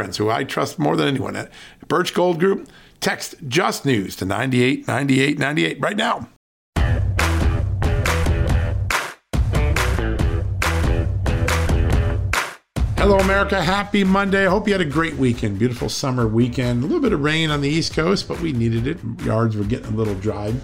friends who I trust more than anyone at Birch Gold Group. Text Just News to 989898 right now. Hello, America. Happy Monday. I hope you had a great weekend. Beautiful summer weekend. A little bit of rain on the East Coast, but we needed it. Yards were getting a little dry.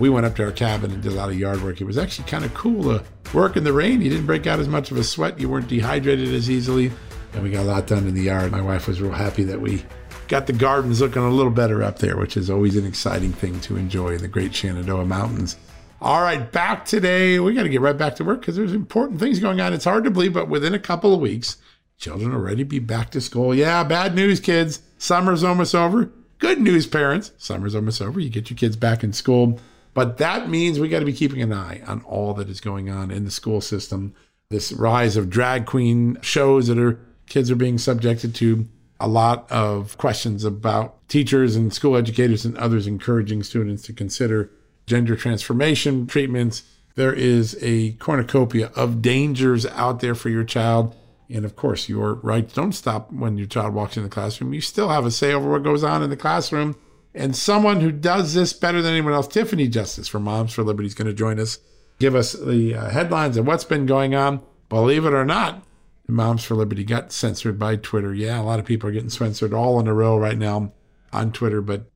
We went up to our cabin and did a lot of yard work. It was actually kind of cool to work in the rain. You didn't break out as much of a sweat. You weren't dehydrated as easily and we got a lot done in the yard. My wife was real happy that we got the gardens looking a little better up there, which is always an exciting thing to enjoy in the great Shenandoah Mountains. All right, back today. We got to get right back to work because there's important things going on. It's hard to believe, but within a couple of weeks, children already be back to school. Yeah, bad news, kids. Summer's almost over. Good news, parents. Summer's almost over. You get your kids back in school. But that means we got to be keeping an eye on all that is going on in the school system. This rise of drag queen shows that are kids are being subjected to a lot of questions about teachers and school educators and others encouraging students to consider gender transformation treatments. There is a cornucopia of dangers out there for your child. And of course, your rights don't stop when your child walks in the classroom. You still have a say over what goes on in the classroom. And someone who does this better than anyone else, Tiffany Justice from Moms for Liberty, is going to join us, give us the uh, headlines of what's been going on. Believe it or not, Moms for Liberty got censored by Twitter. Yeah, a lot of people are getting censored all in a row right now on Twitter, but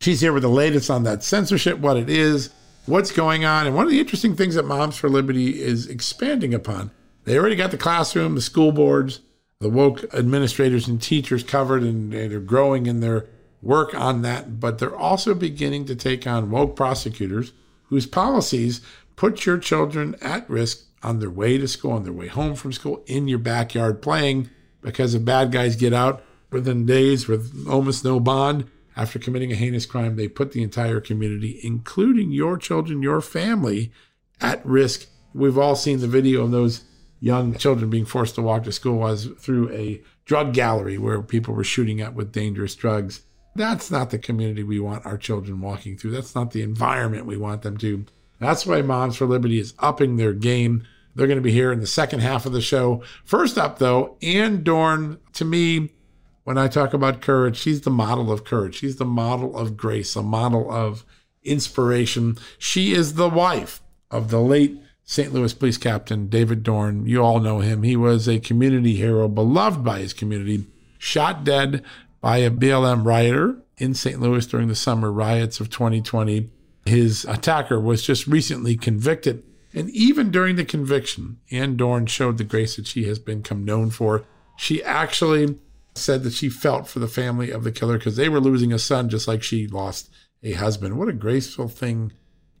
she's here with the latest on that censorship, what it is, what's going on. And one of the interesting things that Moms for Liberty is expanding upon, they already got the classroom, the school boards, the woke administrators and teachers covered, and they're growing in their work on that. But they're also beginning to take on woke prosecutors whose policies put your children at risk on their way to school, on their way home from school, in your backyard playing because if bad guys get out within days with almost no bond after committing a heinous crime, they put the entire community, including your children, your family, at risk. We've all seen the video of those young children being forced to walk to school was through a drug gallery where people were shooting up with dangerous drugs. That's not the community we want our children walking through. That's not the environment we want them to. That's why Moms for Liberty is upping their game. They're going to be here in the second half of the show. First up, though, Ann Dorn, to me, when I talk about courage, she's the model of courage. She's the model of grace, a model of inspiration. She is the wife of the late St. Louis Police Captain David Dorn. You all know him. He was a community hero, beloved by his community, shot dead by a BLM rioter in St. Louis during the summer riots of 2020. His attacker was just recently convicted and even during the conviction, Ann Dorn showed the grace that she has become known for. She actually said that she felt for the family of the killer because they were losing a son just like she lost a husband. What a graceful thing,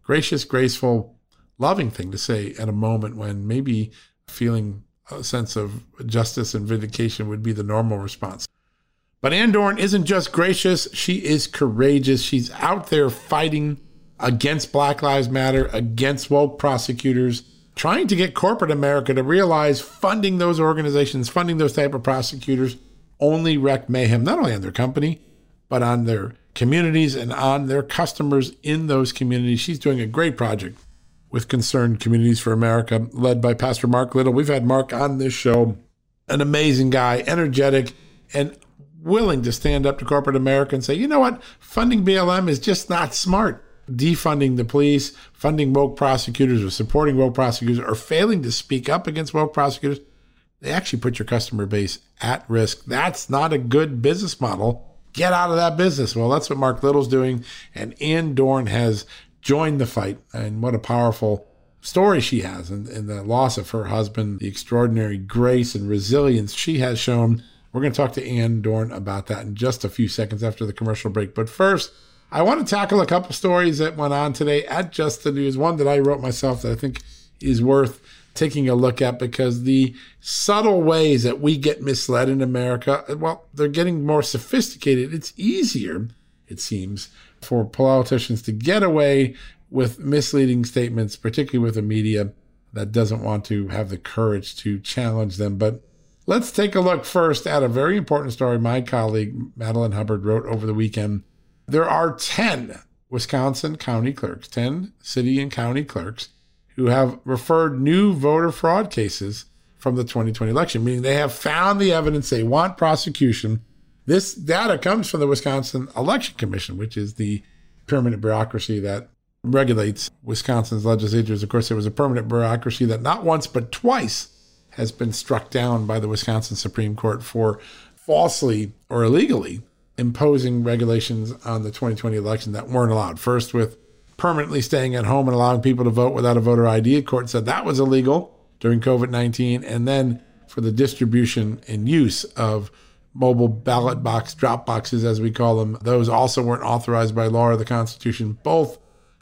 gracious, graceful, loving thing to say at a moment when maybe feeling a sense of justice and vindication would be the normal response. But Ann Dorn isn't just gracious, she is courageous. She's out there fighting against Black Lives Matter, against woke prosecutors, trying to get corporate America to realize funding those organizations, funding those type of prosecutors only wreck mayhem, not only on their company, but on their communities and on their customers in those communities. She's doing a great project with Concerned Communities for America, led by Pastor Mark Little. We've had Mark on this show, an amazing guy, energetic, and willing to stand up to corporate America and say, you know what, funding BLM is just not smart defunding the police, funding woke prosecutors, or supporting woke prosecutors, or failing to speak up against woke prosecutors, they actually put your customer base at risk. That's not a good business model get out of that business. Well, that's what Mark Little's doing. And Ann Dorn has joined the fight. And what a powerful story she has and, and the loss of her husband, the extraordinary grace and resilience she has shown. We're going to talk to Ann Dorn about that in just a few seconds after the commercial break. But first, I want to tackle a couple stories that went on today at Just the News. One that I wrote myself that I think is worth taking a look at because the subtle ways that we get misled in America, well, they're getting more sophisticated. It's easier, it seems, for politicians to get away with misleading statements, particularly with the media that doesn't want to have the courage to challenge them. But let's take a look first at a very important story my colleague Madeline Hubbard wrote over the weekend. There are 10 Wisconsin county clerks, 10 city and county clerks, who have referred new voter fraud cases from the 2020 election, meaning they have found the evidence they want prosecution. This data comes from the Wisconsin Election Commission, which is the permanent bureaucracy that regulates Wisconsin's legislatures. Of course, there was a permanent bureaucracy that not once but twice has been struck down by the Wisconsin Supreme Court for falsely or illegally imposing regulations on the 2020 election that weren't allowed. First, with permanently staying at home and allowing people to vote without a voter ID. A court said that was illegal during COVID 19. And then for the distribution and use of mobile ballot box drop boxes, as we call them, those also weren't authorized by law or the Constitution. Both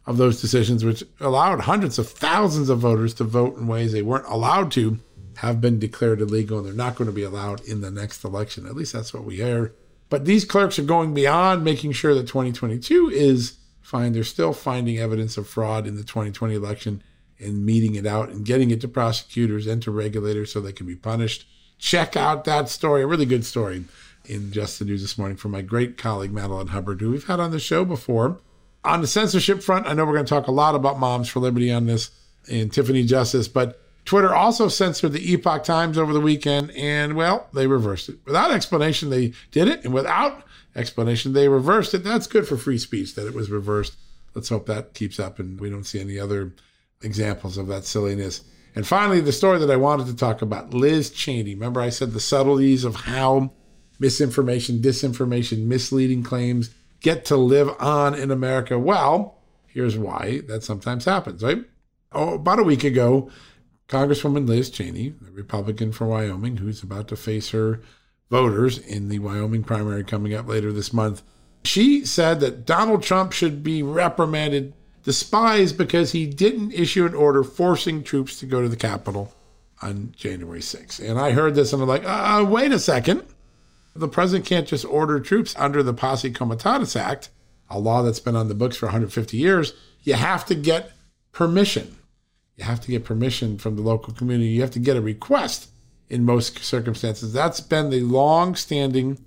of those decisions, which allowed hundreds of thousands of voters to vote in ways they weren't allowed to, have been declared illegal and they're not going to be allowed in the next election. At least that's what we hear. But these clerks are going beyond making sure that 2022 is fine. They're still finding evidence of fraud in the 2020 election and meting it out and getting it to prosecutors and to regulators so they can be punished. Check out that story, a really good story in Just the News this morning from my great colleague Madeline Hubbard, who we've had on the show before. On the censorship front, I know we're going to talk a lot about Moms for Liberty on this and Tiffany Justice, but Twitter also censored the Epoch Times over the weekend, and well, they reversed it. Without explanation, they did it, and without explanation, they reversed it. That's good for free speech that it was reversed. Let's hope that keeps up and we don't see any other examples of that silliness. And finally, the story that I wanted to talk about Liz Cheney. Remember, I said the subtleties of how misinformation, disinformation, misleading claims get to live on in America. Well, here's why that sometimes happens, right? Oh, about a week ago, Congresswoman Liz Cheney, a Republican from Wyoming, who's about to face her voters in the Wyoming primary coming up later this month, she said that Donald Trump should be reprimanded, despised because he didn't issue an order forcing troops to go to the Capitol on January 6th. And I heard this and I'm like, uh, wait a second. The president can't just order troops under the Posse Comitatus Act, a law that's been on the books for 150 years. You have to get permission. Have to get permission from the local community. You have to get a request in most circumstances. That's been the long standing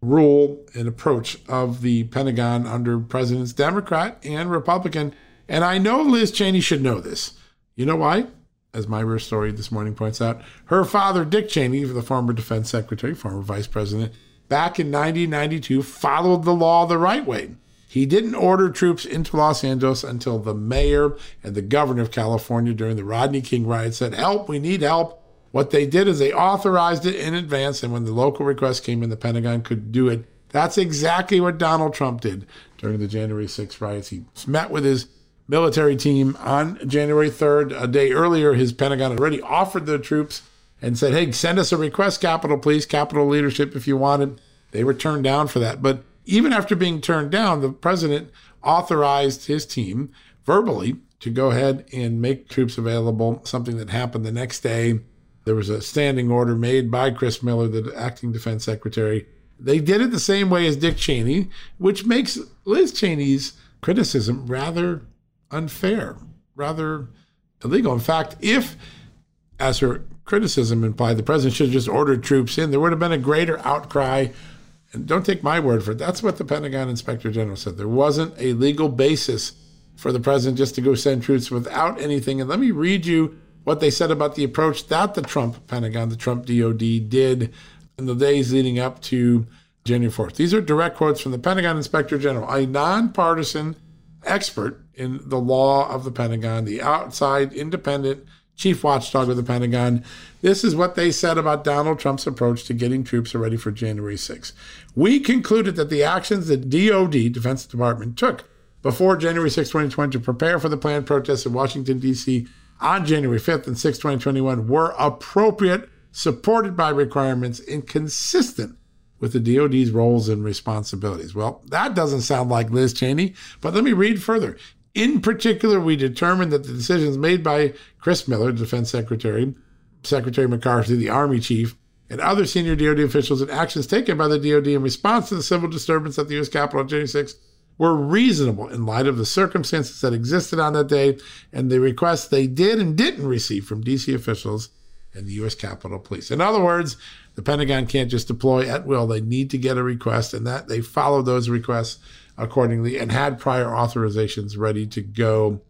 rule and approach of the Pentagon under Presidents Democrat and Republican. And I know Liz Cheney should know this. You know why? as my story this morning points out, her father, Dick Cheney, the former defense secretary, former vice president, back in 1992, followed the law the right way. He didn't order troops into Los Angeles until the mayor and the governor of California during the Rodney King riot said, Help, we need help. What they did is they authorized it in advance, and when the local request came in, the Pentagon could do it. That's exactly what Donald Trump did during the January 6th riots. He met with his military team on January 3rd. A day earlier, his Pentagon had already offered the troops and said, hey, send us a request, Capitol Police, Capitol leadership, if you want it. They were turned down for that. But even after being turned down, the president authorized his team verbally to go ahead and make troops available, something that happened the next day. There was a standing order made by Chris Miller, the acting defense secretary. They did it the same way as Dick Cheney, which makes Liz Cheney's criticism rather unfair, rather illegal. In fact, if, as her criticism implied, the president should have just ordered troops in, there would have been a greater outcry. And don't take my word for it. That's what the Pentagon Inspector General said. There wasn't a legal basis for the president just to go send troops without anything. And let me read you what they said about the approach that the Trump Pentagon, the Trump DOD, did in the days leading up to January 4th. These are direct quotes from the Pentagon Inspector General, a nonpartisan expert in the law of the Pentagon, the outside independent chief watchdog of the Pentagon. This is what they said about Donald Trump's approach to getting troops ready for January 6th. We concluded that the actions the DOD, Defense Department, took before January 6, 2020, to prepare for the planned protests in Washington, D.C. on January 5th and 6, 2021 were appropriate, supported by requirements, and consistent with the DOD's roles and responsibilities. Well, that doesn't sound like Liz Cheney, but let me read further. In particular, we determined that the decisions made by Chris Miller, Defense Secretary, Secretary McCarthy, the Army Chief, and other senior DoD officials and actions taken by the DoD in response to the civil disturbance at the U.S. Capitol on January 6 were reasonable in light of the circumstances that existed on that day and the requests they did and didn't receive from D.C. officials and the U.S. Capitol Police. In other words, the Pentagon can't just deploy at will. They need to get a request, and that they followed those requests accordingly and had prior authorizations ready to go.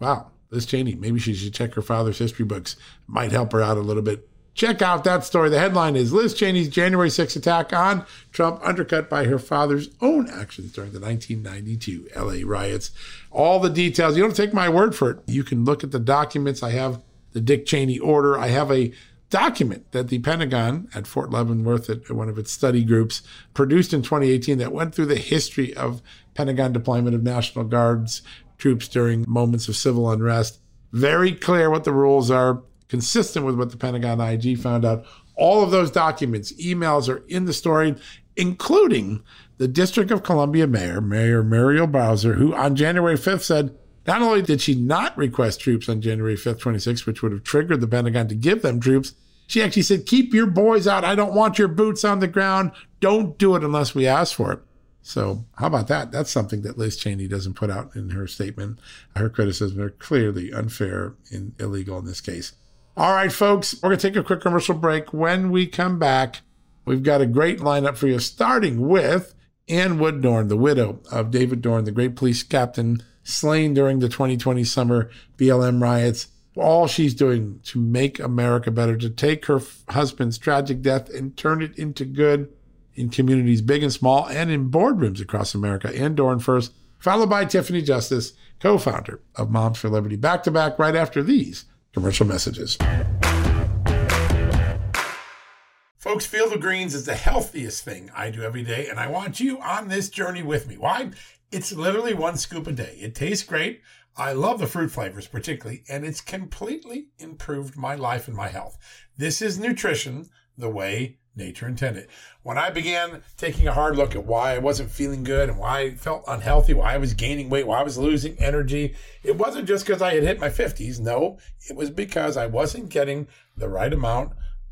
Wow, Liz Cheney, maybe she should check her father's history books. Might help her out a little bit. Check out that story. The headline is Liz Cheney's January 6 attack on Trump undercut by her father's own actions during the 1992 LA riots. All the details. You don't take my word for it. You can look at the documents. I have the Dick Cheney order. I have a document that the Pentagon at Fort Leavenworth, at one of its study groups, produced in 2018 that went through the history of Pentagon deployment of National Guards troops during moments of civil unrest. Very clear what the rules are, consistent with what the Pentagon IG found out. All of those documents, emails are in the story, including the District of Columbia Mayor, Mayor Muriel Bowser, who on January 5th said, not only did she not request troops on January 5th, 26, which would have triggered the Pentagon to give them troops, she actually said, Keep your boys out. I don't want your boots on the ground. Don't do it unless we ask for it. So, how about that? That's something that Liz Cheney doesn't put out in her statement. Her criticisms are clearly unfair and illegal in this case. All right, folks, we're going to take a quick commercial break. When we come back, we've got a great lineup for you, starting with Ann Wood Dorn, the widow of David Dorn, the great police captain slain during the 2020 summer BLM riots all she's doing to make America better, to take her husband's tragic death and turn it into good in communities big and small and in boardrooms across America. Ann Dorn first, followed by Tiffany Justice, co founder of Moms for Liberty. Back to back right after these commercial messages. Folks, Field of Greens is the healthiest thing I do every day, and I want you on this journey with me. Why? It's literally one scoop a day. It tastes great. I love the fruit flavors particularly, and it's completely improved my life and my health. This is nutrition the way nature intended. When I began taking a hard look at why I wasn't feeling good and why I felt unhealthy, why I was gaining weight, why I was losing energy, it wasn't just because I had hit my 50s. No, it was because I wasn't getting the right amount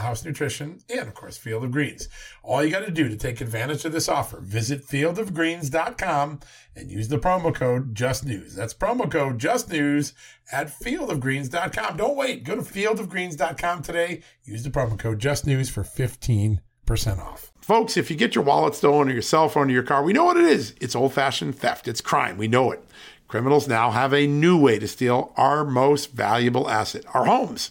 House Nutrition, and of course, Field of Greens. All you got to do to take advantage of this offer, visit fieldofgreens.com and use the promo code JustNews. That's promo code JustNews at fieldofgreens.com. Don't wait. Go to fieldofgreens.com today. Use the promo code JustNews for 15% off. Folks, if you get your wallet stolen or your cell phone or your car, we know what it is. It's old fashioned theft, it's crime. We know it. Criminals now have a new way to steal our most valuable asset, our homes.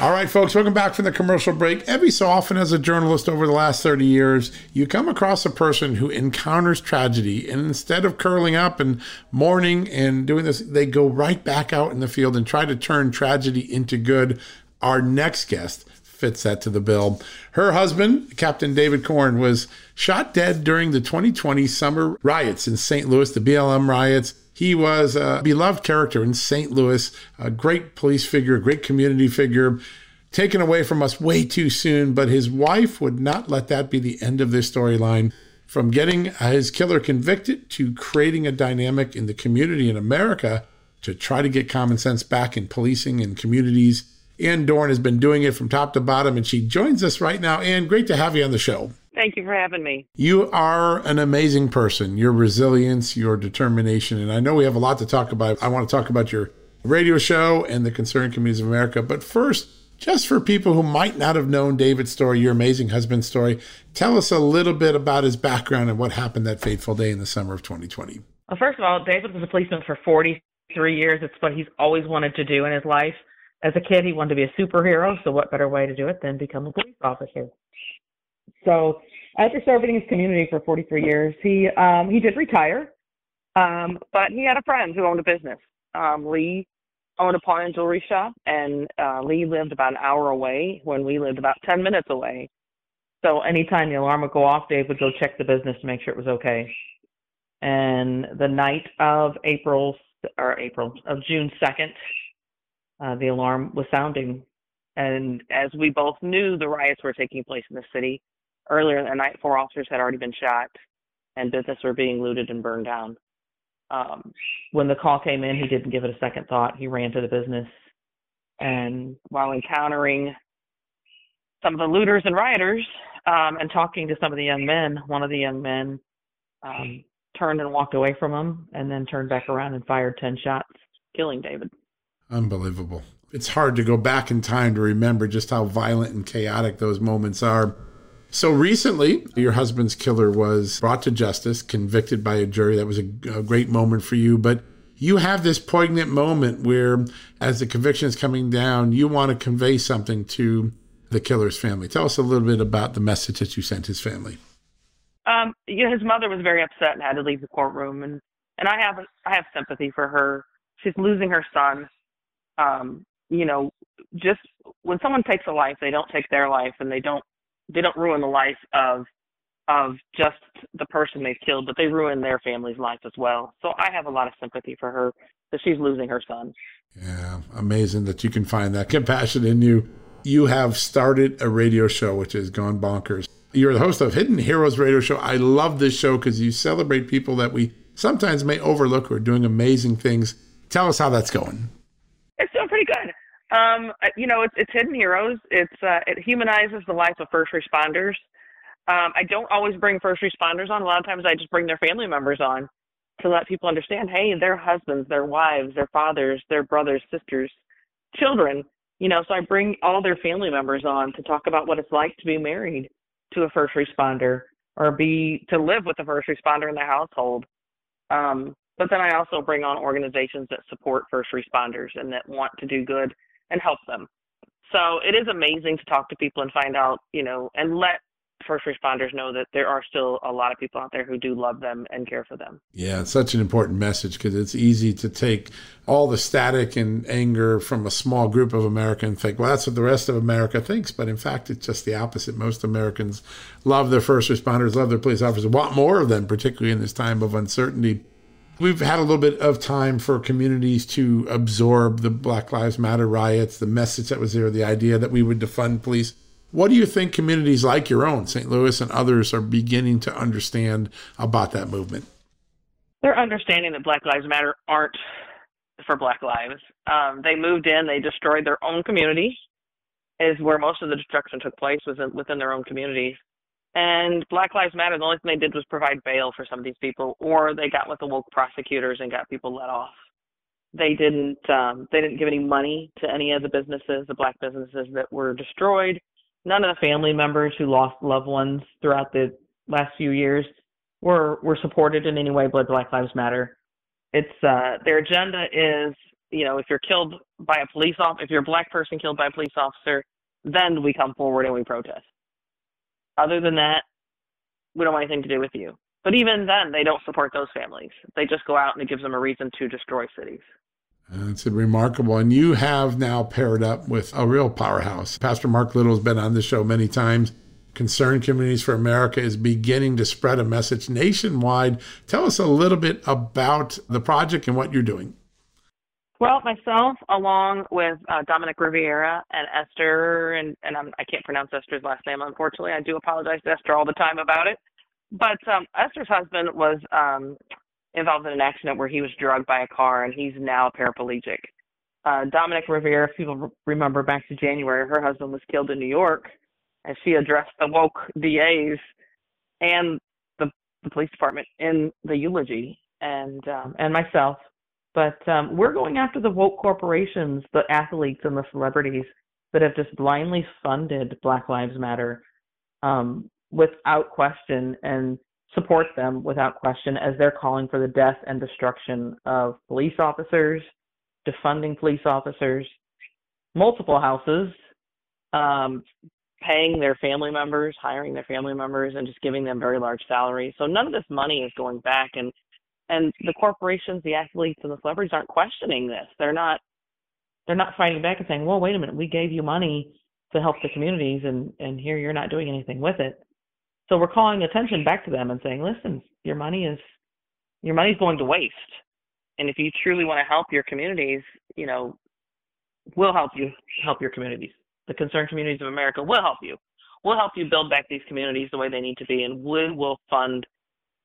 All right, folks, welcome back from the commercial break. Every so often, as a journalist over the last 30 years, you come across a person who encounters tragedy, and instead of curling up and mourning and doing this, they go right back out in the field and try to turn tragedy into good. Our next guest fits that to the bill. Her husband, Captain David Dorn, was shot dead during the 2020 summer riots in St. Louis, the BLM riots. He was a beloved character in St. Louis, a great police figure, a great community figure, taken away from us way too soon. But his wife would not let that be the end of this storyline. From getting his killer convicted to creating a dynamic in the community in America to try to get common sense back in policing and communities. Ann Dorn has been doing it from top to bottom, and she joins us right now. Ann, great to have you on the show. Thank you for having me. You are an amazing person. Your resilience, your determination, and I know we have a lot to talk about. I want to talk about your radio show and the Concerned Communities of America. But first, just for people who might not have known David's story, your amazing husband's story, tell us a little bit about his background and what happened that fateful day in the summer of 2020. Well, first of all, David was a policeman for 43 years. It's what he's always wanted to do in his life. As a kid, he wanted to be a superhero. So, what better way to do it than become a police officer? So after serving his community for 43 years, he um, he did retire, um, but he had a friend who owned a business. Um, Lee owned a pawn and jewelry shop, and uh, Lee lived about an hour away when we lived about 10 minutes away. So anytime the alarm would go off, Dave would go check the business to make sure it was okay. And the night of April or April of June 2nd, uh, the alarm was sounding. And as we both knew, the riots were taking place in the city earlier that night, four officers had already been shot and business were being looted and burned down. Um, when the call came in, he didn't give it a second thought. He ran to the business. And while encountering some of the looters and rioters um, and talking to some of the young men, one of the young men um, turned and walked away from him and then turned back around and fired 10 shots, killing David. Unbelievable. It's hard to go back in time to remember just how violent and chaotic those moments are. So recently, your husband's killer was brought to justice, convicted by a jury. That was a, a, great moment for you. But you have this poignant moment where, as the conviction is coming down, you want to convey something to the killer's family. Tell us a little bit about the message that you sent his family. Um, you know, his mother was very upset and had to leave the courtroom, and and I have I have sympathy for her. She's losing her son. Um, you know, just when someone takes a life, they don't take their life, and they don't they don't ruin the life of of just the person they've killed, but they ruin their family's life as well. So I have a lot of sympathy for her that she's losing her son. Yeah, amazing that you can find that compassion in you. You have started a radio show which has gone bonkers. You're the host of Hidden Heroes Radio Show. I love this show because you celebrate people that we sometimes may overlook who are doing amazing things. Tell us how that's going. It's doing pretty good. Um, you know, it's, it's hidden heroes. It's uh, it humanizes the life of first responders. Um, I don't always bring first responders on. A lot of times, I just bring their family members on to let people understand, hey, their husbands, their wives, their fathers, their brothers, sisters, children. You know, so I bring all their family members on to talk about what it's like to be married to a first responder or be to live with a first responder in their household. Um, but then I also bring on organizations that support first responders and that want to do good and help them. So it is amazing to talk to people and find out, you know, and let first responders know that there are still a lot of people out there who do love them and care for them. Yeah, it's such an important message because it's easy to take all the static and anger from a small group of America and think, well, that's what the rest of America thinks. But in fact, it's just the opposite. Most Americans love their first responders, love their police officers, want more of them, particularly in this time of uncertainty. We've had a little bit of time for communities to absorb the Black Lives Matter riots, the message that was there, the idea that we would defund police what do you think communities like your own, St. Louis and others, are beginning to understand about that movement? They're understanding that Black Lives Matter aren't for Black lives. Um, they moved in, they destroyed their own community, is where most of the destruction took place was in, within their own communities. And Black Lives Matter, the only thing they did was provide bail for some of these people, or they got with the woke prosecutors and got people let off. They didn't um, they didn't give any money to any of the businesses, the black businesses that were destroyed none of the family members who lost loved ones throughout the last few years were were supported in any way by Black Lives Matter. It's uh, their agenda is, you know, if you're killed by a police officer, if you're a black person killed by a police officer, then we come forward and we protest. Other than that, we don't want anything to do with you. But even then, they don't support those families. They just go out and it gives them a reason to destroy cities. It's remarkable. And you have now paired up with a real powerhouse. Pastor Mark Little has been on the show many times. Concerned Communities for America is beginning to spread a message nationwide. Tell us a little bit about the project and what you're doing. Well, myself, along with uh, Dominic Rivera and Esther, and, and I'm, I can not pronounce Esther's last name, unfortunately. I do apologize to Esther all the time about it. But um, Esther's husband was um, involved in an accident where he was drugged by a car and he's now paraplegic. Uh, Dominic Rivera, if people remember back to January, her husband was killed in New York, and she addressed the woke DAs and the, the police department in the eulogy, and um, and myself. But um, we're going after the woke corporations, the athletes, and the celebrities that have just blindly funded Black Lives Matter um, without question and support them without question as they're calling for the death and destruction of police officers, defunding police officers, multiple houses, um, paying their family members, hiring their family members, and just giving them very large salaries. So none of this money is going back, and and the corporations, the athletes, and the celebrities aren't questioning this. They're not they're not fighting back and saying, "Well, wait a minute, we gave you money to help the communities, and and here you're not doing anything with it." So we're calling attention back to them and saying, listen, your money is your money's going to waste. And if you truly want to help your communities, you know, we'll help you help your communities. The concerned communities of America will help you. We'll help you build back these communities the way they need to be, and we will fund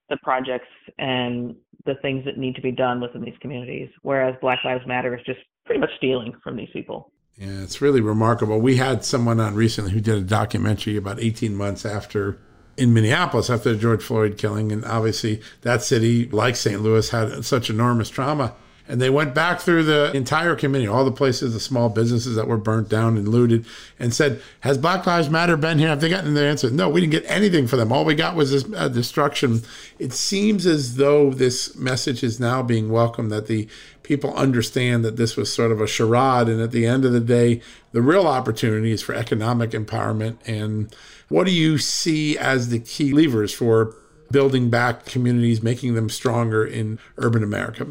the projects and the things that need to be done within these communities. Whereas Black Lives Matter is just pretty much stealing from these people. Yeah, it's really remarkable. We had someone on recently who did a documentary about 18 months after in Minneapolis after the George Floyd killing. And obviously, that city, like St. Louis, had such enormous trauma. And they went back through the entire community, all the places, the small businesses that were burnt down and looted, and said, Has Black Lives Matter been here? Have they gotten the answer? No, we didn't get anything for them. All we got was this uh, destruction. It seems as though this message is now being welcomed, that the people understand that this was sort of a charade. And at the end of the day, the real opportunity is for economic empowerment and what do you see as the key levers for building back communities, making them stronger in urban America?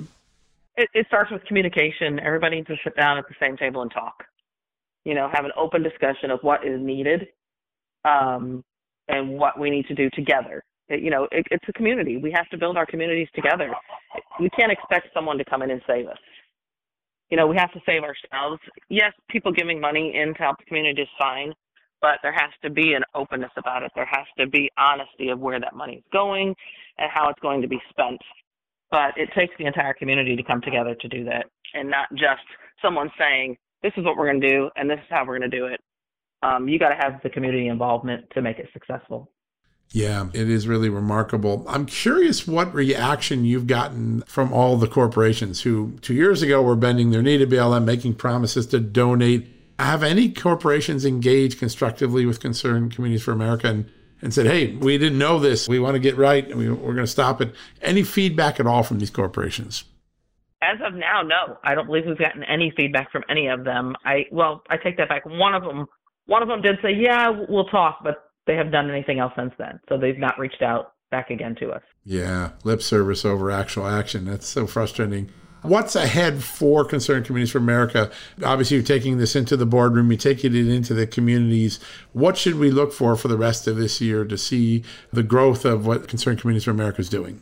It, it starts with communication. Everybody needs to sit down at the same table and talk. You know, have an open discussion of what is needed um, and what we need to do together. It, you know, it, it's a community. We have to build our communities together. We can't expect someone to come in and save us. You know, we have to save ourselves. Yes, people giving money in to help the community is fine, but there has to be an openness about it. There has to be honesty of where that money is going and how it's going to be spent. But it takes the entire community to come together to do that and not just someone saying, this is what we're going to do and this is how we're going to do it. Um, you got to have the community involvement to make it successful. Yeah, it is really remarkable. I'm curious what reaction you've gotten from all the corporations who two years ago were bending their knee to BLM, making promises to donate have any corporations engaged constructively with Concerned Communities for America and, and said, hey, we didn't know this. We want to get right and we, we're going to stop it? Any feedback at all from these corporations? As of now, no. I don't believe we've gotten any feedback from any of them. I well, I take that back. One of them, one of them did say, "Yeah, we'll talk," but they have done anything else since then. So they've not reached out back again to us. Yeah, lip service over actual action. That's so frustrating. What's ahead for Concerned Communities for America? Obviously, you're taking this into the boardroom, you're taking it into the communities. What should we look for for the rest of this year to see the growth of what Concerned Communities for America is doing?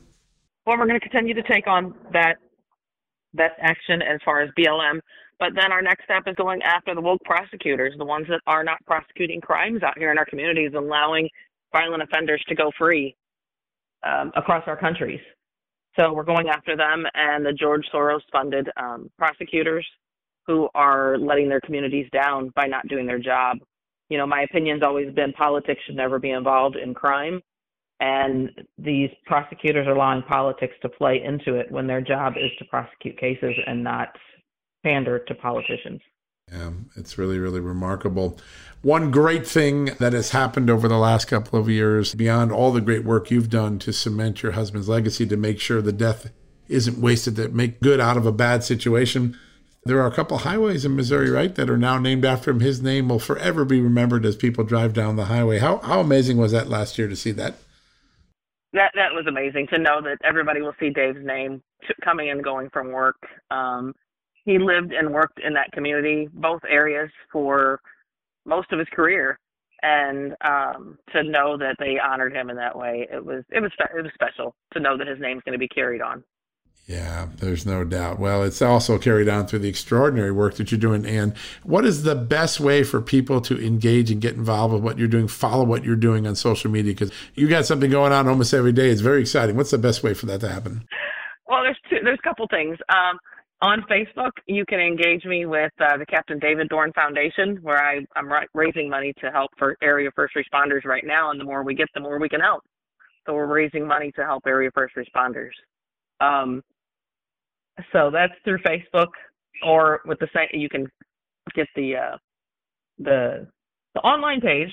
Well, we're going to continue to take on that that action as far as BLM, but then our next step is going after the woke prosecutors, the ones that are not prosecuting crimes out here in our communities, allowing violent offenders to go free um, across our countries. So we're going after them and the George Soros funded um, prosecutors who are letting their communities down by not doing their job. You know, my opinion's always been politics should never be involved in crime. And these prosecutors are allowing politics to play into it when their job is to prosecute cases and not pander to politicians. Yeah, it's really, really remarkable. One great thing that has happened over the last couple of years, beyond all the great work you've done to cement your husband's legacy, to make sure the death isn't wasted, to make good out of a bad situation. There are a couple highways in Missouri, right, that are now named after him. His name will forever be remembered as people drive down the highway. How how amazing was that last year to see that? That that was amazing to know that everybody will see Dave's name coming and going from work. Um, he lived and worked in that community, both areas, for most of his career, and um, to know that they honored him in that way, it was it was it was special to know that his name's going to be carried on. Yeah, there's no doubt. Well, it's also carried on through the extraordinary work that you're doing. And what is the best way for people to engage and get involved with what you're doing? Follow what you're doing on social media because you got something going on almost every day. It's very exciting. What's the best way for that to happen? Well, there's two, there's a couple things. Um, on Facebook, you can engage me with uh, the Captain David Dorn Foundation, where I, I'm raising money to help for area first responders right now. And the more we get, the more we can help. So we're raising money to help area first responders. Um, so that's through Facebook, or with the site you can get the uh, the the online page.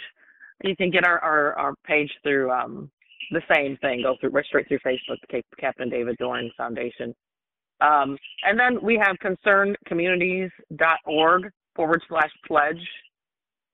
You can get our our, our page through um, the same thing. Go through right straight through Facebook, the Captain David Dorn Foundation. Um, and then we have concernedcommunities.org forward slash pledge.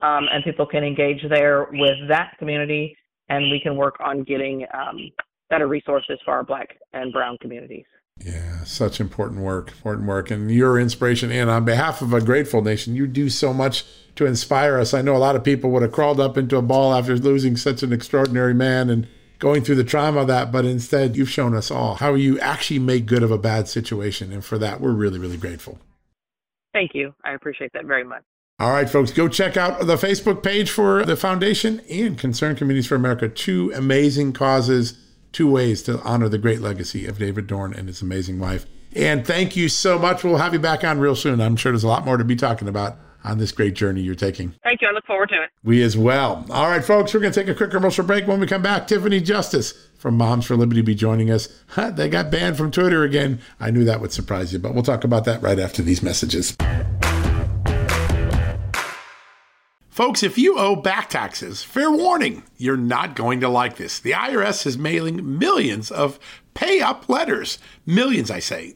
Um, and people can engage there with that community, and we can work on getting um, better resources for our Black and Brown communities. Yeah, such important work, important work. And your inspiration, and on behalf of a grateful nation, you do so much to inspire us. I know a lot of people would have crawled up into a ball after losing such an extraordinary man and going through the trauma of that, but instead you've shown us all how you actually make good of a bad situation. And for that, we're really, really grateful. Thank you. I appreciate that very much. All right, folks, go check out the Facebook page for the foundation and Concerned Communities for America. Two amazing causes, two ways to honor the great legacy of David Dorn and his amazing wife. And thank you so much. We'll have you back on real soon. I'm sure there's a lot more to be talking about on this great journey you're taking. Thank you. I look forward to it. We as well. All right, folks, we're going to take a quick commercial break. When we come back, Tiffany Justice from Moms for Liberty be joining us. they got banned from Twitter again. I knew that would surprise you, but we'll talk about that right after these messages. Folks, if you owe back taxes, fair warning, you're not going to like this. The IRS is mailing millions of pay up letters. Millions, I say.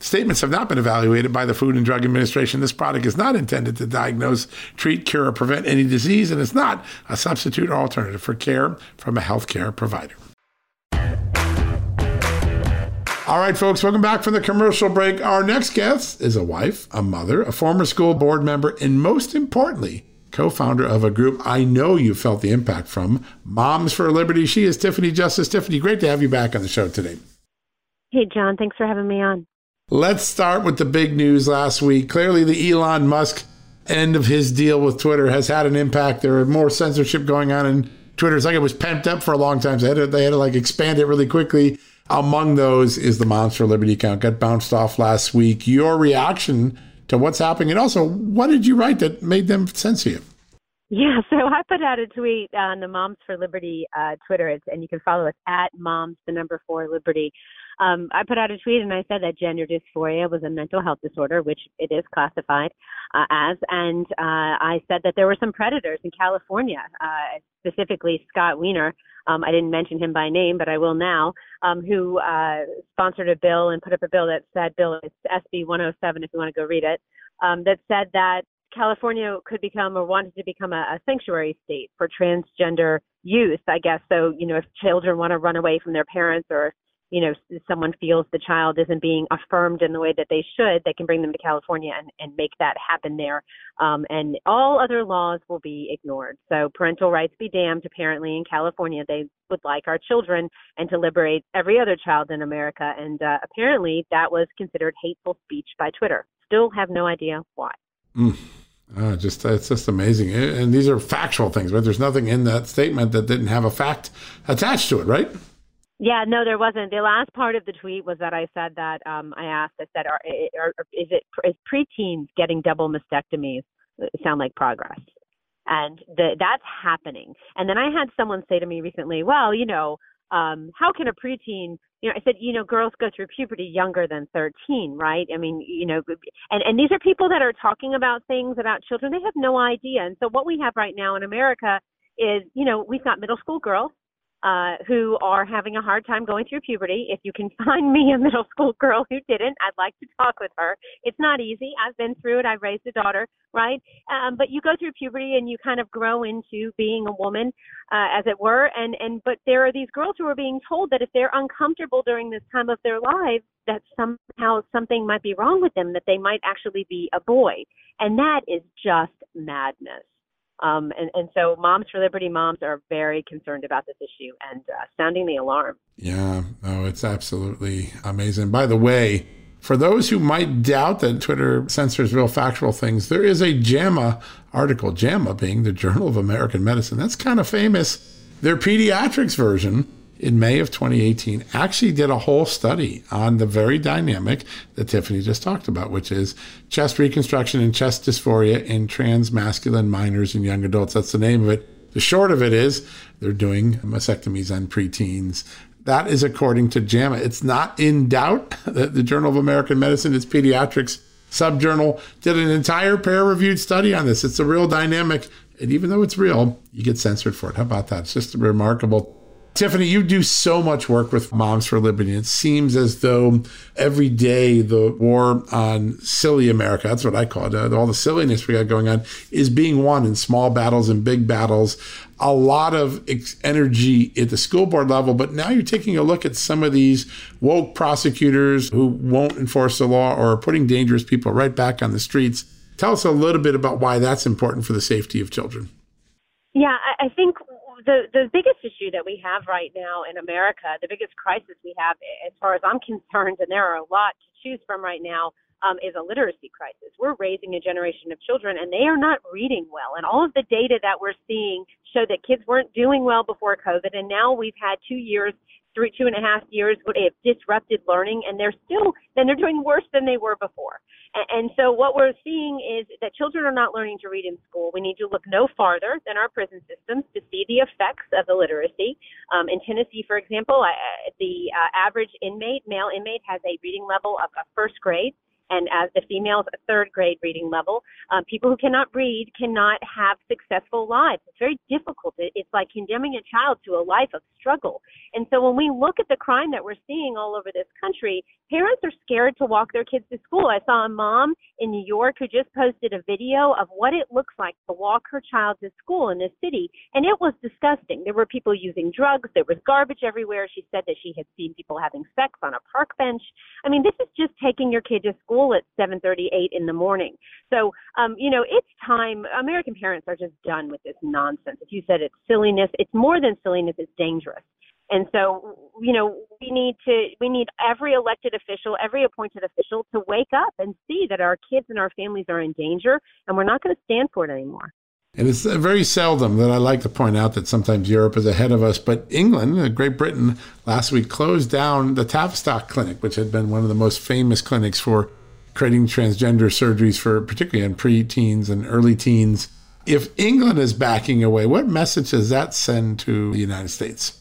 Statements have not been evaluated by the Food and Drug Administration. This product is not intended to diagnose, treat, cure, or prevent any disease, and is not a substitute or alternative for care from a healthcare provider. All right, folks, welcome back from the commercial break. Our next guest is a wife, a mother, a former school board member, and most importantly, co founder of a group I know you felt the impact from, Moms for Liberty. She is Tiffany Justice. Tiffany, great to have you back on the show today. Hey, John, thanks for having me on. Let's start with the big news last week. Clearly, the Elon Musk end of his deal with Twitter has had an impact. There are more censorship going on in Twitter. It's like it was pent up for a long time. So they had to, they had to like expand it really quickly. Among those is the Moms for Liberty account. Got bounced off last week. Your reaction to what's happening, and also what did you write that made them censor you? Yeah, so I put out a tweet on the Moms for Liberty uh, Twitter, and you can follow us at Moms the number four Liberty um, I put out a tweet and I said that gender dysphoria was a mental health disorder, which it is classified uh, as, and uh, I said that there were some predators in California, uh, specifically Scott Wiener. Um, I didn't mention him by name, but I will now. Um, who uh, sponsored a bill and put up a bill that said, "Bill, it's SB 107 if you want to go read it," um, that said that California could become or wanted to become a, a sanctuary state for transgender youth, I guess. So, you know, if children want to run away from their parents or you know someone feels the child isn't being affirmed in the way that they should they can bring them to california and, and make that happen there um, and all other laws will be ignored so parental rights be damned apparently in california they would like our children and to liberate every other child in america and uh, apparently that was considered hateful speech by twitter still have no idea why mm. Uh, just it's just amazing, and these are factual things, right? There's nothing in that statement that didn't have a fact attached to it, right? Yeah, no, there wasn't. The last part of the tweet was that I said that um, I asked, I said, are, are, is it is preteens getting double mastectomies sound like progress? And the, that's happening. And then I had someone say to me recently, well, you know, um, how can a preteen, you know, I said, you know, girls go through puberty younger than 13, right? I mean, you know, and, and these are people that are talking about things about children. They have no idea. And so what we have right now in America is, you know, we've got middle school girls uh, who are having a hard time going through puberty. If you can find me a middle school girl who didn't, I'd like to talk with her. It's not easy. I've been through it. I've raised a daughter, right? Um, but you go through puberty and you kind of grow into being a woman, uh, as it were. And and but there are these girls who are being told that if they're uncomfortable during this time of their lives, that somehow something might be wrong with them, that they might actually be a boy, and that is just madness. Um, and, and so Moms for Liberty moms are very concerned about this issue and uh, sounding the alarm. Yeah, oh, it's absolutely amazing. By the way, for those who might doubt that Twitter censors real factual things, there is a JAMA article, JAMA being the Journal of American Medicine. That's kind of famous. Their pediatrics version in May of 2018 actually did a whole study on the very dynamic that Tiffany just talked about, which is chest reconstruction and chest dysphoria in transmasculine minors and young adults. That's the name of it. The short of it is they're doing mastectomies on preteens. That is according to JAMA. It's not in doubt that the Journal of American Medicine, its pediatrics subjournal, did an entire peer reviewed study on this. It's a real dynamic. And even though it's real, you get censored for it. How about that? It's just remarkable. Tiffany, you do so much work with Moms for Liberty. It seems as though every day the war on silly America, that's what I call it, uh, all the silliness we got going on, is being won in small battles and big battles. A lot of energy at the school board level, but now you're taking a look at some of these woke prosecutors who won't enforce the law or are putting dangerous people right back on the streets. Tell us a little bit about why that's important for the safety of children. Yeah, I think the the biggest issue that we have right now in America, the biggest crisis we have, as far as I'm concerned, and there are a lot to choose from right now um, is a literacy crisis. We're raising a generation of children, and they are not reading well. And all of the data that we're seeing show that kids weren't doing well before COVID, and now we've had two years three, two and a half years would have disrupted learning, and they're still, then they're doing worse than they were before. And, so what we're seeing is that children are not learning to read in school. We need to look no farther than our prison systems to see the effects of illiteracy. Um, in Tennessee, for example, uh, the uh, average inmate, male inmate, has a reading level of, a first grade and as the females third grade reading level. Um, people who cannot read cannot have successful lives. It's very difficult. It's like condemning a child to a life of struggle. And so when we look at the crime that we're seeing all over this country, parents are scared to walk their kids to school. I saw a mom in New York who just posted a video of what it looks like to walk her child to school in this city, and it was disgusting. There were people using drugs, there was garbage everywhere. She said that she had seen people having sex on a park bench. I mean, this is just taking your kid to school school at 7:38 in the morning. So, um, you know, it's time. American parents are just done with this nonsense. If you said it's silliness, it's more than silliness. It's dangerous. And so, you know, we need to we need every elected official, every appointed official to wake up and see that our kids and our families are in danger, and we're not going to stand for it anymore. And it's very seldom that I like to point out that sometimes Europe is ahead of us, but England, uh, Great Britain, last week closed down the Tavistock Clinic, which had been one of the most famous clinics for creating transgender surgeries for particularly in preteens and early teens. If England is backing away, what message does that send to the United States?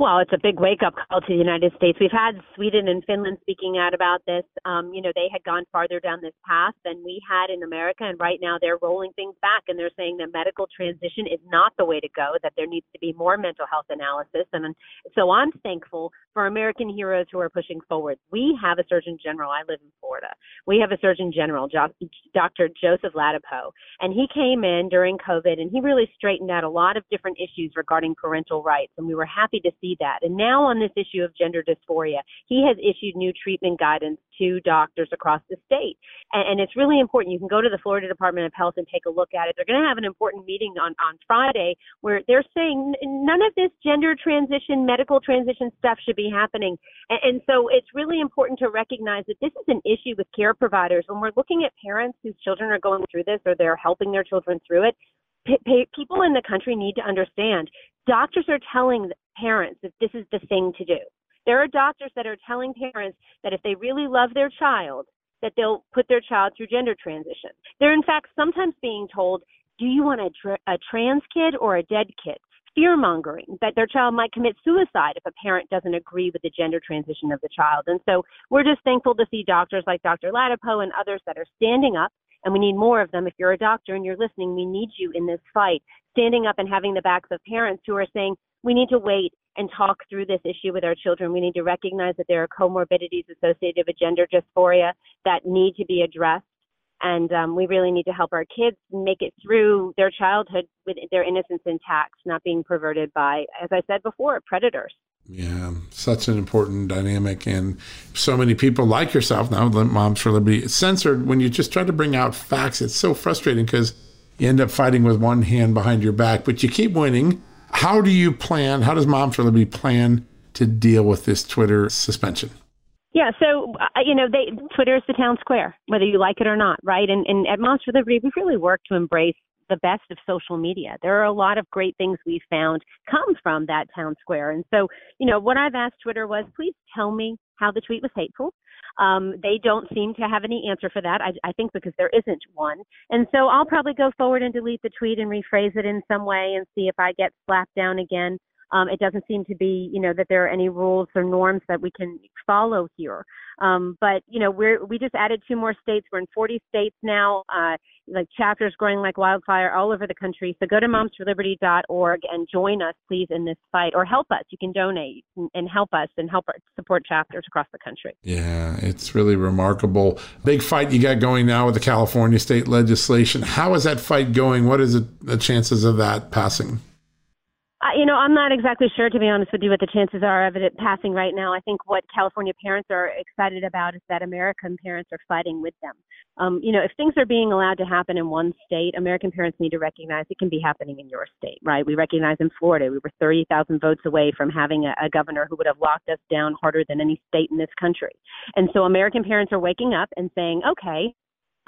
Well, it's a big wake up call to the United States. We've had Sweden and Finland speaking out about this. Um, you know, they had gone farther down this path than we had in America, and right now they're rolling things back and they're saying that medical transition is not the way to go, that there needs to be more mental health analysis. And so I'm thankful for American heroes who are pushing forward. We have a Surgeon General. I live in Florida. We have a Surgeon General, Dr. Joseph Ladapo, and he came in during COVID and he really straightened out a lot of different issues regarding parental rights, and we were happy to see see that. And now on this issue of gender dysphoria, he has issued new treatment guidance to doctors across the state. And, and it's really important. You can go to the Florida Department of Health and take a look at it. They're going to have an important meeting on, on Friday where they're saying none of this gender transition, medical transition stuff should be happening. And, and so it's really important to recognize that this is an issue with care providers. When we're looking at parents whose children are going through this or they're helping their children through it, people in the country need to understand doctors are telling parents that this is the thing to do. There are doctors that are telling parents that if they really love their child, that they'll put their child through gender transition. They're in fact sometimes being told, do you want a, tra- a trans kid or a dead kid? Fear mongering that their child might commit suicide if a parent doesn't agree with the gender transition of the child. And so we're just thankful to see doctors like Dr. Ladapo and others that are standing up and we need more of them. If you're a doctor and you're listening, we need you in this fight, standing up and having the backs of parents who are saying, we need to wait and talk through this issue with our children. We need to recognize that there are comorbidities associated with gender dysphoria that need to be addressed. And um, we really need to help our kids make it through their childhood with their innocence intact, not being perverted by, as I said before, predators. Yeah, such an important dynamic. And so many people like yourself now, Moms for Liberty, censored when you just try to bring out facts. It's so frustrating because you end up fighting with one hand behind your back, but you keep winning. How do you plan? How does Moms for Liberty plan to deal with this Twitter suspension? Yeah, so uh, you know, they Twitter is the town square, whether you like it or not, right? And, and at Moms for Liberty, we really work to embrace the best of social media. There are a lot of great things we've found come from that town square. And so, you know, what I've asked Twitter was, please tell me how the tweet was hateful. Um, they don't seem to have any answer for that, I, I think, because there isn't one. And so I'll probably go forward and delete the tweet and rephrase it in some way and see if I get slapped down again. Um, it doesn't seem to be, you know, that there are any rules or norms that we can follow here. Um, but you know, we're we just added two more states. We're in 40 states now. Uh, like chapters growing like wildfire all over the country. So go to momsforliberty.org and join us, please, in this fight, or help us. You can donate and help us and help support chapters across the country. Yeah, it's really remarkable. Big fight you got going now with the California state legislation. How is that fight going? What is it, the chances of that passing? Know, I'm not exactly sure, to be honest with you, what the chances are of it passing right now. I think what California parents are excited about is that American parents are fighting with them. Um, you know, if things are being allowed to happen in one state, American parents need to recognize it can be happening in your state, right? We recognize in Florida, we were 30,000 votes away from having a, a governor who would have locked us down harder than any state in this country. And so American parents are waking up and saying, okay,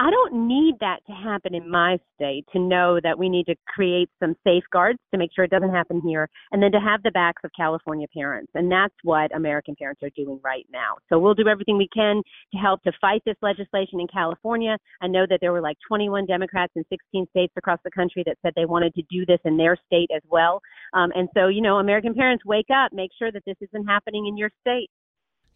I don't need that to happen in my state to know that we need to create some safeguards to make sure it doesn't happen here, and then to have the backs of California parents. And that's what American parents are doing right now. So we'll do everything we can to help to fight this legislation in California. I know that there were like 21 Democrats in 16 states across the country that said they wanted to do this in their state as well. Um, and so, you know, American parents, wake up, make sure that this isn't happening in your state.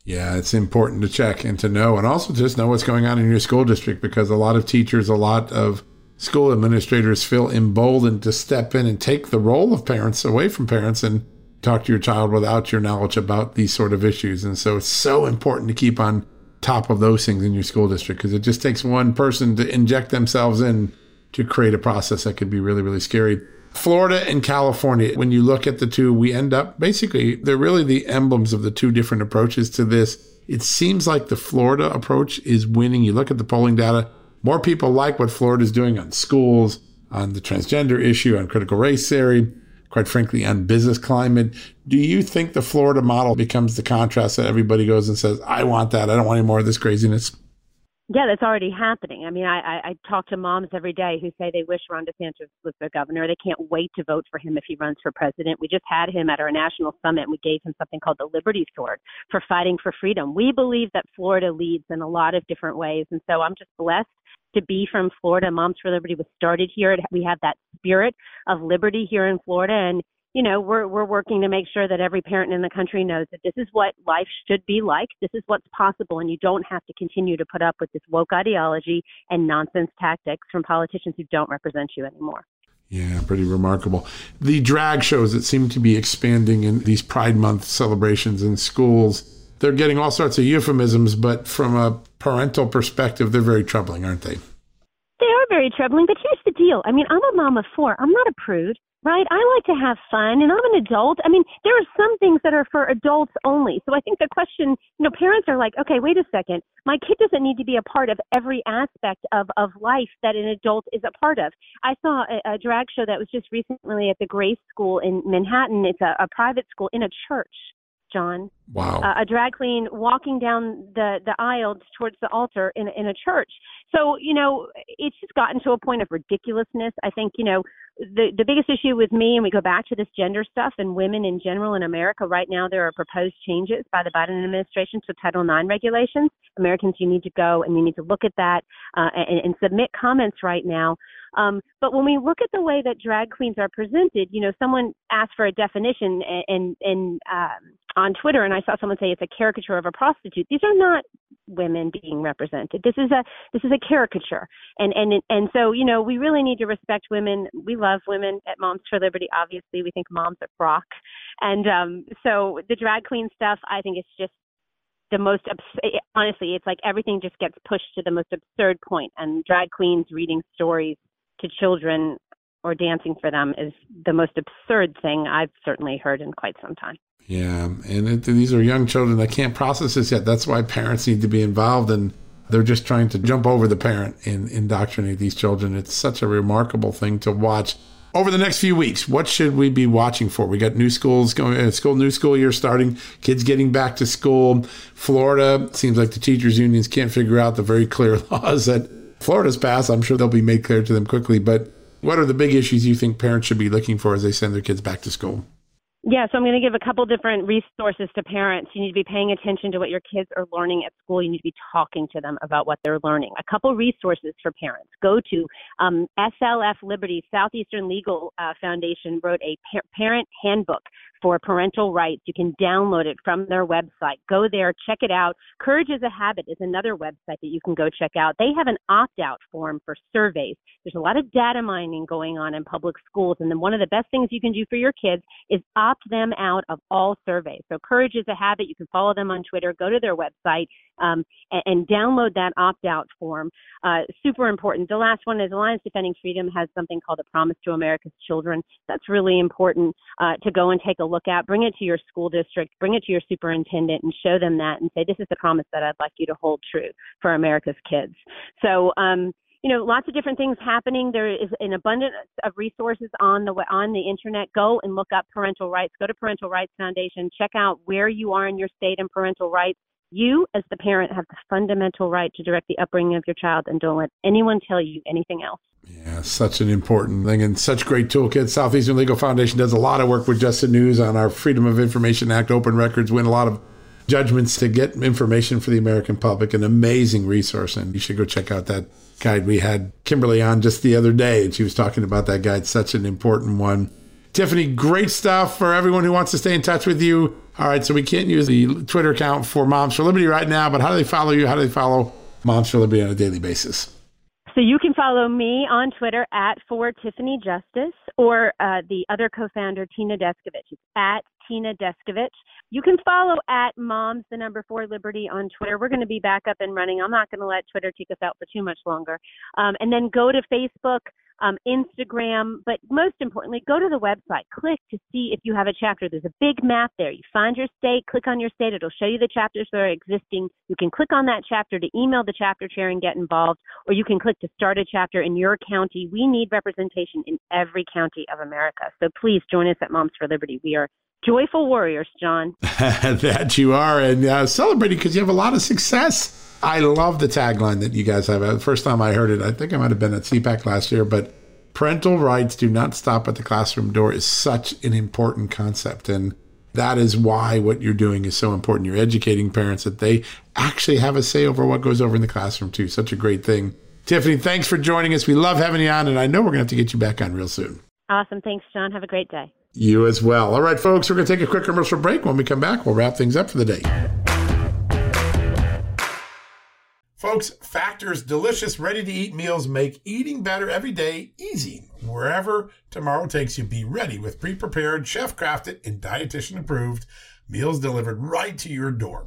Yeah, it's important to check and to know, and also just know what's going on in your school district because a lot of teachers, a lot of school administrators feel emboldened to step in and take the role of parents away from parents and talk to your child without your knowledge about these sort of issues. And so it's so important to keep on top of those things in your school district because it just takes one person to inject themselves in to create a process that could be really, really scary. Florida and California, when you look at the two, we end up basically, they're really the emblems of the two different approaches to this. It seems like the Florida approach is winning. You look at the polling data, more people like what Florida is doing on schools, on the transgender issue, on critical race theory, quite frankly, on business climate. Do you think the Florida model becomes the contrast that everybody goes and says, I want that. I don't want any more of this craziness? Yeah, that's already happening. I mean, I, I, I talk to moms every day who say they wish Ron DeSantis was their governor. They can't wait to vote for him if he runs for president. We just had him at our national summit. We gave him something called the Liberty Sword for fighting for freedom. We believe that Florida leads in a lot of different ways. And so I'm just blessed to be from Florida. Moms for Liberty was started here. We have that spirit of liberty here in Florida. And you know, we're we're working to make sure that every parent in the country knows that this is what life should be like. This is what's possible, and you don't have to continue to put up with this woke ideology and nonsense tactics from politicians who don't represent you anymore. Yeah, pretty remarkable. The drag shows that seem to be expanding in these Pride Month celebrations in schools. They're getting all sorts of euphemisms, but from a parental perspective, they're very troubling, aren't they? They are very troubling, but here's the deal. I mean, I'm a mom of four. I'm not a prude right? I like to have fun and I'm an adult. I mean, there are some things that are for adults only. So I think the question, you know, parents are like, okay, wait a second. My kid doesn't need to be a part of every aspect of, of life that an adult is a part of. I saw a, a drag show that was just recently at the Grace School in Manhattan. It's a, a private school in a church. John. Wow. Uh, a drag queen walking down the the aisle towards the altar in in a church. So you know, it's just gotten to a point of ridiculousness. I think you know the the biggest issue with me, and we go back to this gender stuff and women in general in America right now. There are proposed changes by the Biden administration to Title IX regulations. Americans, you need to go and you need to look at that uh, and, and submit comments right now. Um, but when we look at the way that drag queens are presented, you know, someone asked for a definition and and, um, on Twitter, and I saw someone say it's a caricature of a prostitute. These are not women being represented. This is a this is a caricature, and and and so you know we really need to respect women. We love women at Moms for Liberty. Obviously, we think moms are rock, and um, so the drag queen stuff. I think it's just the most abs- honestly, it's like everything just gets pushed to the most absurd point, and drag queens reading stories to children or dancing for them is the most absurd thing I've certainly heard in quite some time. Yeah, and it, these are young children that can't process this yet. That's why parents need to be involved, and they're just trying to jump over the parent and indoctrinate these children. It's such a remarkable thing to watch. Over the next few weeks, what should we be watching for? We got new schools going, uh, school new school year starting, kids getting back to school. Florida seems like the teachers unions can't figure out the very clear laws that Florida's passed. I'm sure they'll be made clear to them quickly. But what are the big issues you think parents should be looking for as they send their kids back to school? Yeah, so I'm going to give a couple different resources to parents. You need to be paying attention to what your kids are learning at school. You need to be talking to them about what they're learning. A couple resources for parents. Go to um, SLF Liberty, Southeastern Legal uh, Foundation, wrote a par- parent handbook for parental rights. You can download it from their website. Go there, check it out. Courage is a Habit is another website that you can go check out. They have an opt out form for surveys. There's a lot of data mining going on in public schools, and then one of the best things you can do for your kids is opt them out of all surveys. So, Courage is a Habit. You can follow them on Twitter, go to their website, um, and, and, download that opt out form. Uh, super important. The last one is Alliance Defending Freedom has something called a Promise to America's Children. That's really important uh, to go and take a look at. Bring it to your school district, bring it to your superintendent, and show them that and say, This is the promise that I'd like you to hold true for America's kids. So, um, you know, lots of different things happening. There is an abundance of resources on the on the internet. Go and look up parental rights. Go to Parental Rights Foundation. Check out where you are in your state and parental rights. You, as the parent, have the fundamental right to direct the upbringing of your child, and don't let anyone tell you anything else. Yeah, such an important thing and such great toolkit. Southeastern Legal Foundation does a lot of work with Just News on our Freedom of Information Act, open records, win a lot of judgments to get information for the American public. An amazing resource, and you should go check out that guide. We had Kimberly on just the other day, and she was talking about that guide. Such an important one. Tiffany, great stuff for everyone who wants to stay in touch with you. All right, so we can't use the Twitter account for Moms for Liberty right now, but how do they follow you? How do they follow Moms for Liberty on a daily basis? So you can follow me on Twitter at for Tiffany Justice or uh, the other co-founder Tina Descovich. It's at Tina Descovich. You can follow at Moms the number four Liberty on Twitter. We're going to be back up and running. I'm not going to let Twitter take us out for too much longer. Um, and then go to Facebook um, Instagram, but most importantly, go to the website. Click to see if you have a chapter. There's a big map there. You find your state, click on your state. It'll show you the chapters that are existing. You can click on that chapter to email the chapter chair and get involved, or you can click to start a chapter in your county. We need representation in every county of America. So please join us at Moms for Liberty. We are joyful warriors, John. that you are, and uh, celebrating because you have a lot of success. I love the tagline that you guys have. The first time I heard it, I think I might have been at CPAC last year, but parental rights do not stop at the classroom door is such an important concept. And that is why what you're doing is so important. You're educating parents that they actually have a say over what goes over in the classroom, too. Such a great thing. Tiffany, thanks for joining us. We love having you on, and I know we're going to have to get you back on real soon. Awesome. Thanks, John. Have a great day. You as well. All right, folks, we're going to take a quick commercial break. When we come back, we'll wrap things up for the day. Folks, Factor's delicious, ready to eat meals make eating better every day easy. Wherever tomorrow takes you, be ready with pre prepared, chef crafted, and dietitian approved meals delivered right to your door.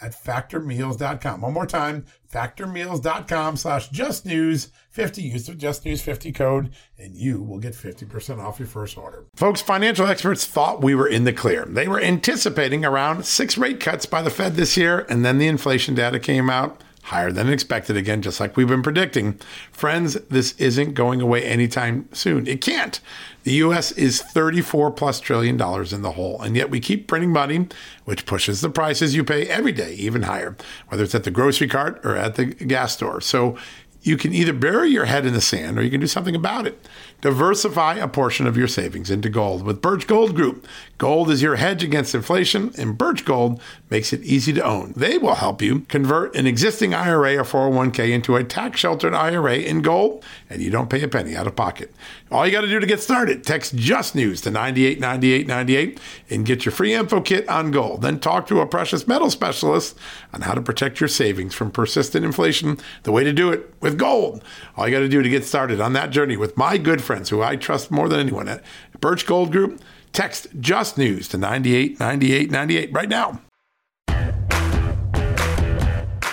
at factormeals.com. One more time, factormeals.com slash justnews50. Use the justnews50 code and you will get 50% off your first order. Folks, financial experts thought we were in the clear. They were anticipating around six rate cuts by the Fed this year, and then the inflation data came out higher than expected again, just like we've been predicting. Friends, this isn't going away anytime soon. It can't. The US is 34 plus trillion dollars in the hole, and yet we keep printing money, which pushes the prices you pay every day even higher, whether it's at the grocery cart or at the gas store. So you can either bury your head in the sand or you can do something about it. Diversify a portion of your savings into gold with Birch Gold Group. Gold is your hedge against inflation, and Birch Gold makes it easy to own. They will help you convert an existing IRA or 401k into a tax sheltered IRA in gold, and you don't pay a penny out of pocket. All you got to do to get started, text Just News to 989898 and get your free info kit on gold. Then talk to a precious metal specialist on how to protect your savings from persistent inflation. The way to do it with gold. All you got to do to get started on that journey with my good friends who I trust more than anyone at Birch Gold Group, text Just News to 989898 right now.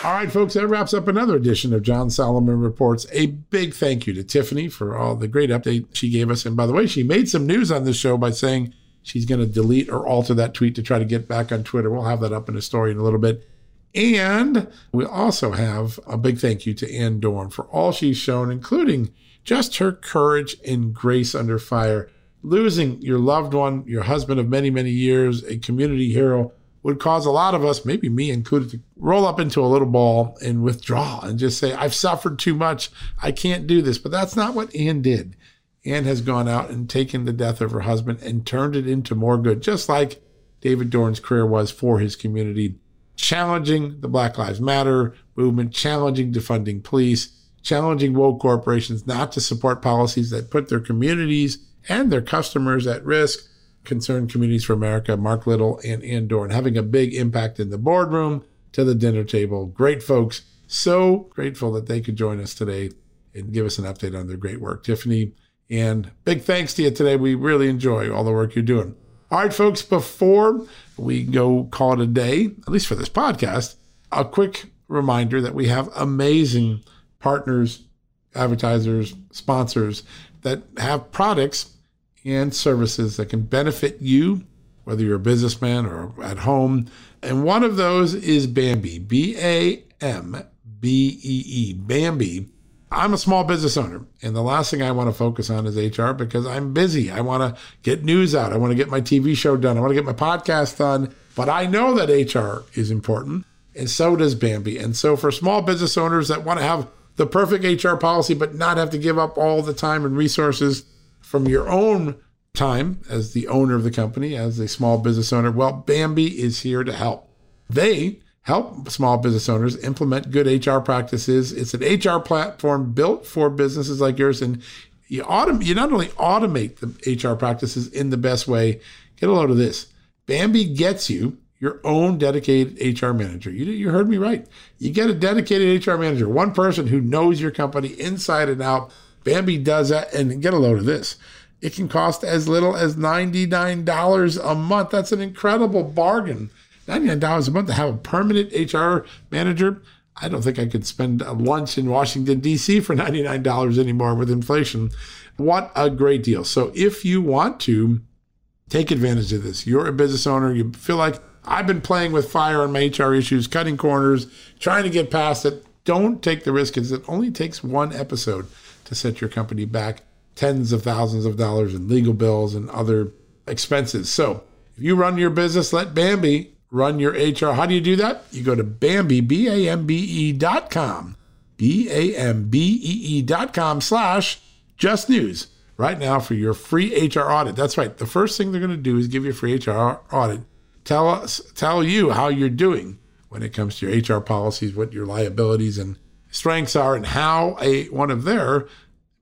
All right, folks, that wraps up another edition of John Solomon Reports. A big thank you to Tiffany for all the great update she gave us. And by the way, she made some news on this show by saying she's going to delete or alter that tweet to try to get back on Twitter. We'll have that up in a story in a little bit. And we also have a big thank you to Ann Dorn for all she's shown, including just her courage and grace under fire. Losing your loved one, your husband of many, many years, a community hero, would cause a lot of us, maybe me included, to roll up into a little ball and withdraw and just say, I've suffered too much. I can't do this. But that's not what Ann did. Ann has gone out and taken the death of her husband and turned it into more good, just like David Dorn's career was for his community, challenging the Black Lives Matter movement, challenging defunding police, challenging woke corporations not to support policies that put their communities and their customers at risk. Concerned Communities for America, Marc Little and Ann Dorn, having a big impact in the boardroom to the dinner table. Great folks. So grateful that they could join us today and give us an update on their great work. Tiffany, and big thanks to you today. We really enjoy all the work you're doing. All right, folks, before we go call it a day, at least for this podcast, a quick reminder that we have amazing partners, advertisers, sponsors that have products and services that can benefit you, whether you're a businessman or at home. And one of those is Bambee, B A M B E E, Bambee. I'm a small business owner, and the last thing I want to focus on is HR because I'm busy. I want to get news out. I want to get my TV show done. I want to get my podcast done. But I know that HR is important, and so does Bambee. And so, for small business owners that want to have the perfect HR policy, but not have to give up all the time and resources from your own time as the owner of the company, as a small business owner, well, Bambee is here to help. They help small business owners implement good HR practices. It's an HR platform built for businesses like yours. And you automate, you not only automate the HR practices in the best way, get a load of this. Bambee gets you your own dedicated HR manager. You, you heard me right. You get a dedicated HR manager, one person who knows your company inside and out. Bambee does that and get a load of this. It can cost as little as $99 a month. That's an incredible bargain. $99 a month to have a permanent HR manager. I don't think I could spend a lunch in Washington, D.C. for $99 anymore with inflation. What a great deal. So if you want to take advantage of this, you're a business owner, you feel like I've been playing with fire on my HR issues, cutting corners, trying to get past it. Don't take the risk because it only takes one episode to set your company back tens of thousands of dollars in legal bills and other expenses. So if you run your business, let Bambee run your HR. How do you do that? You go to Bambee, B A M B E dot com, B A M B E E dot com slash just news right now for your free HR audit. That's right. The first thing they're going to do is give you a free HR audit. Tell us, tell you how you're doing when it comes to your HR policies, what your liabilities and strengths are, and how a one of their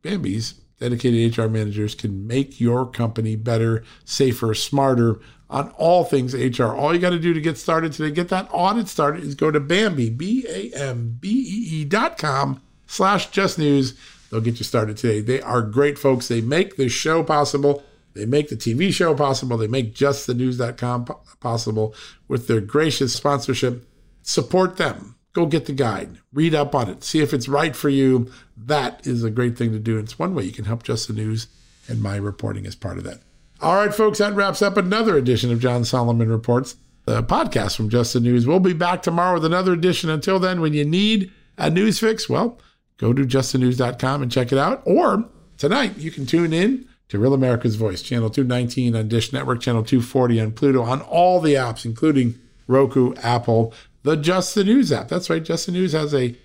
Bambee's dedicated HR managers can make your company better, safer, smarter on all things HR. All you got to do to get started today, get that audit started, is go to Bambee, B A M B E E dot com slash just news. They'll get you started today. They are great folks. They make this show possible. They make the TV show possible. They make justthenews.com possible with their gracious sponsorship. Support them go get the guide, read up on it, see if it's right for you. That is a great thing to do. It's one way you can help Just the News, and my reporting is part of that. All right, folks, that wraps up another edition of John Solomon Reports, the podcast from Just the News. We'll be back tomorrow with another edition. Until then, when you need a news fix, well, go to justthenews.com and check it out. Or tonight, you can tune in to Real America's Voice, channel 219 on Dish Network, channel 240 on Pluto, on all the apps, including Roku, Apple, the Just the News app. That's right, Just the News has a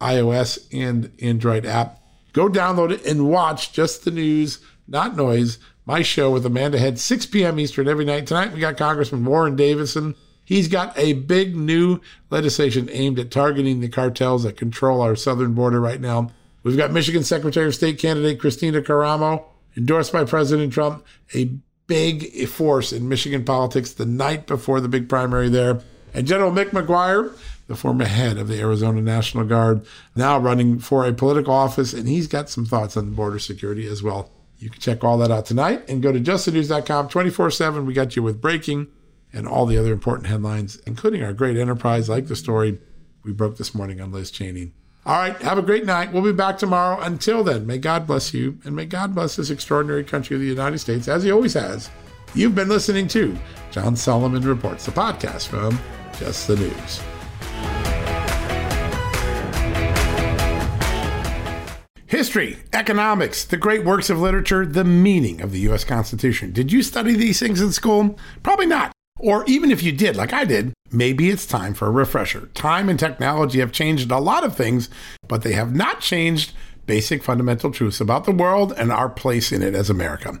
iOS and Android app. Go download it and watch Just the News, not noise. My show with Amanda Head, 6 p.m. Eastern every night. Tonight we got Congressman Warren Davidson. He's got a big new legislation aimed at targeting the cartels that control our southern border right now. We've got Michigan Secretary of State candidate Kristina Karamo, endorsed by President Trump, a big force in Michigan politics the night before the big primary there. And General Mick McGuire, the former head of the Arizona National Guard, now running for a political office, and he's got some thoughts on border security as well. You can check all that out tonight and go to justthenews.com 24 7. We got you with breaking and all the other important headlines, including our great enterprise like the story we broke this morning on Liz Cheney. All right, have a great night. We'll be back tomorrow. Until then, may God bless you and may God bless this extraordinary country of the United States, as He always has. You've been listening to John Solomon Reports, the podcast from Just the News. History, economics, the great works of literature, the meaning of the U.S. Constitution. Did you study these things in school? Probably not. Or even if you did, like I did, maybe it's time for a refresher. Time and technology have changed a lot of things, but they have not changed basic fundamental truths about the world and our place in it as America.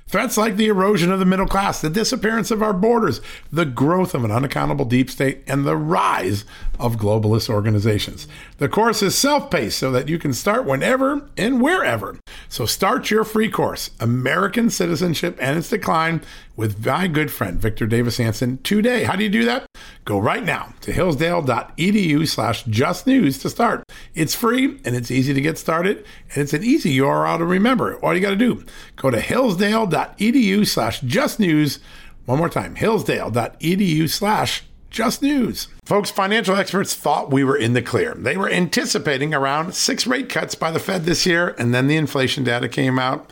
Threats like the erosion of the middle class, the disappearance of our borders, the growth of an unaccountable deep state, and the rise of globalist organizations. The course is self paced so that you can start whenever and wherever. So start your free course, American Citizenship and Its Decline, with my good friend Victor Davis Hanson today. How do you do that? Go right now to hillsdale.edu slash just news to start. It's free and it's easy to get started, and it's an easy URL to remember. All you got to do, go to hillsdale.edu slash just news. One more time, hillsdale.edu slash just news. Folks, financial experts thought we were in the clear. They were anticipating around six rate cuts by the Fed this year, and then the inflation data came out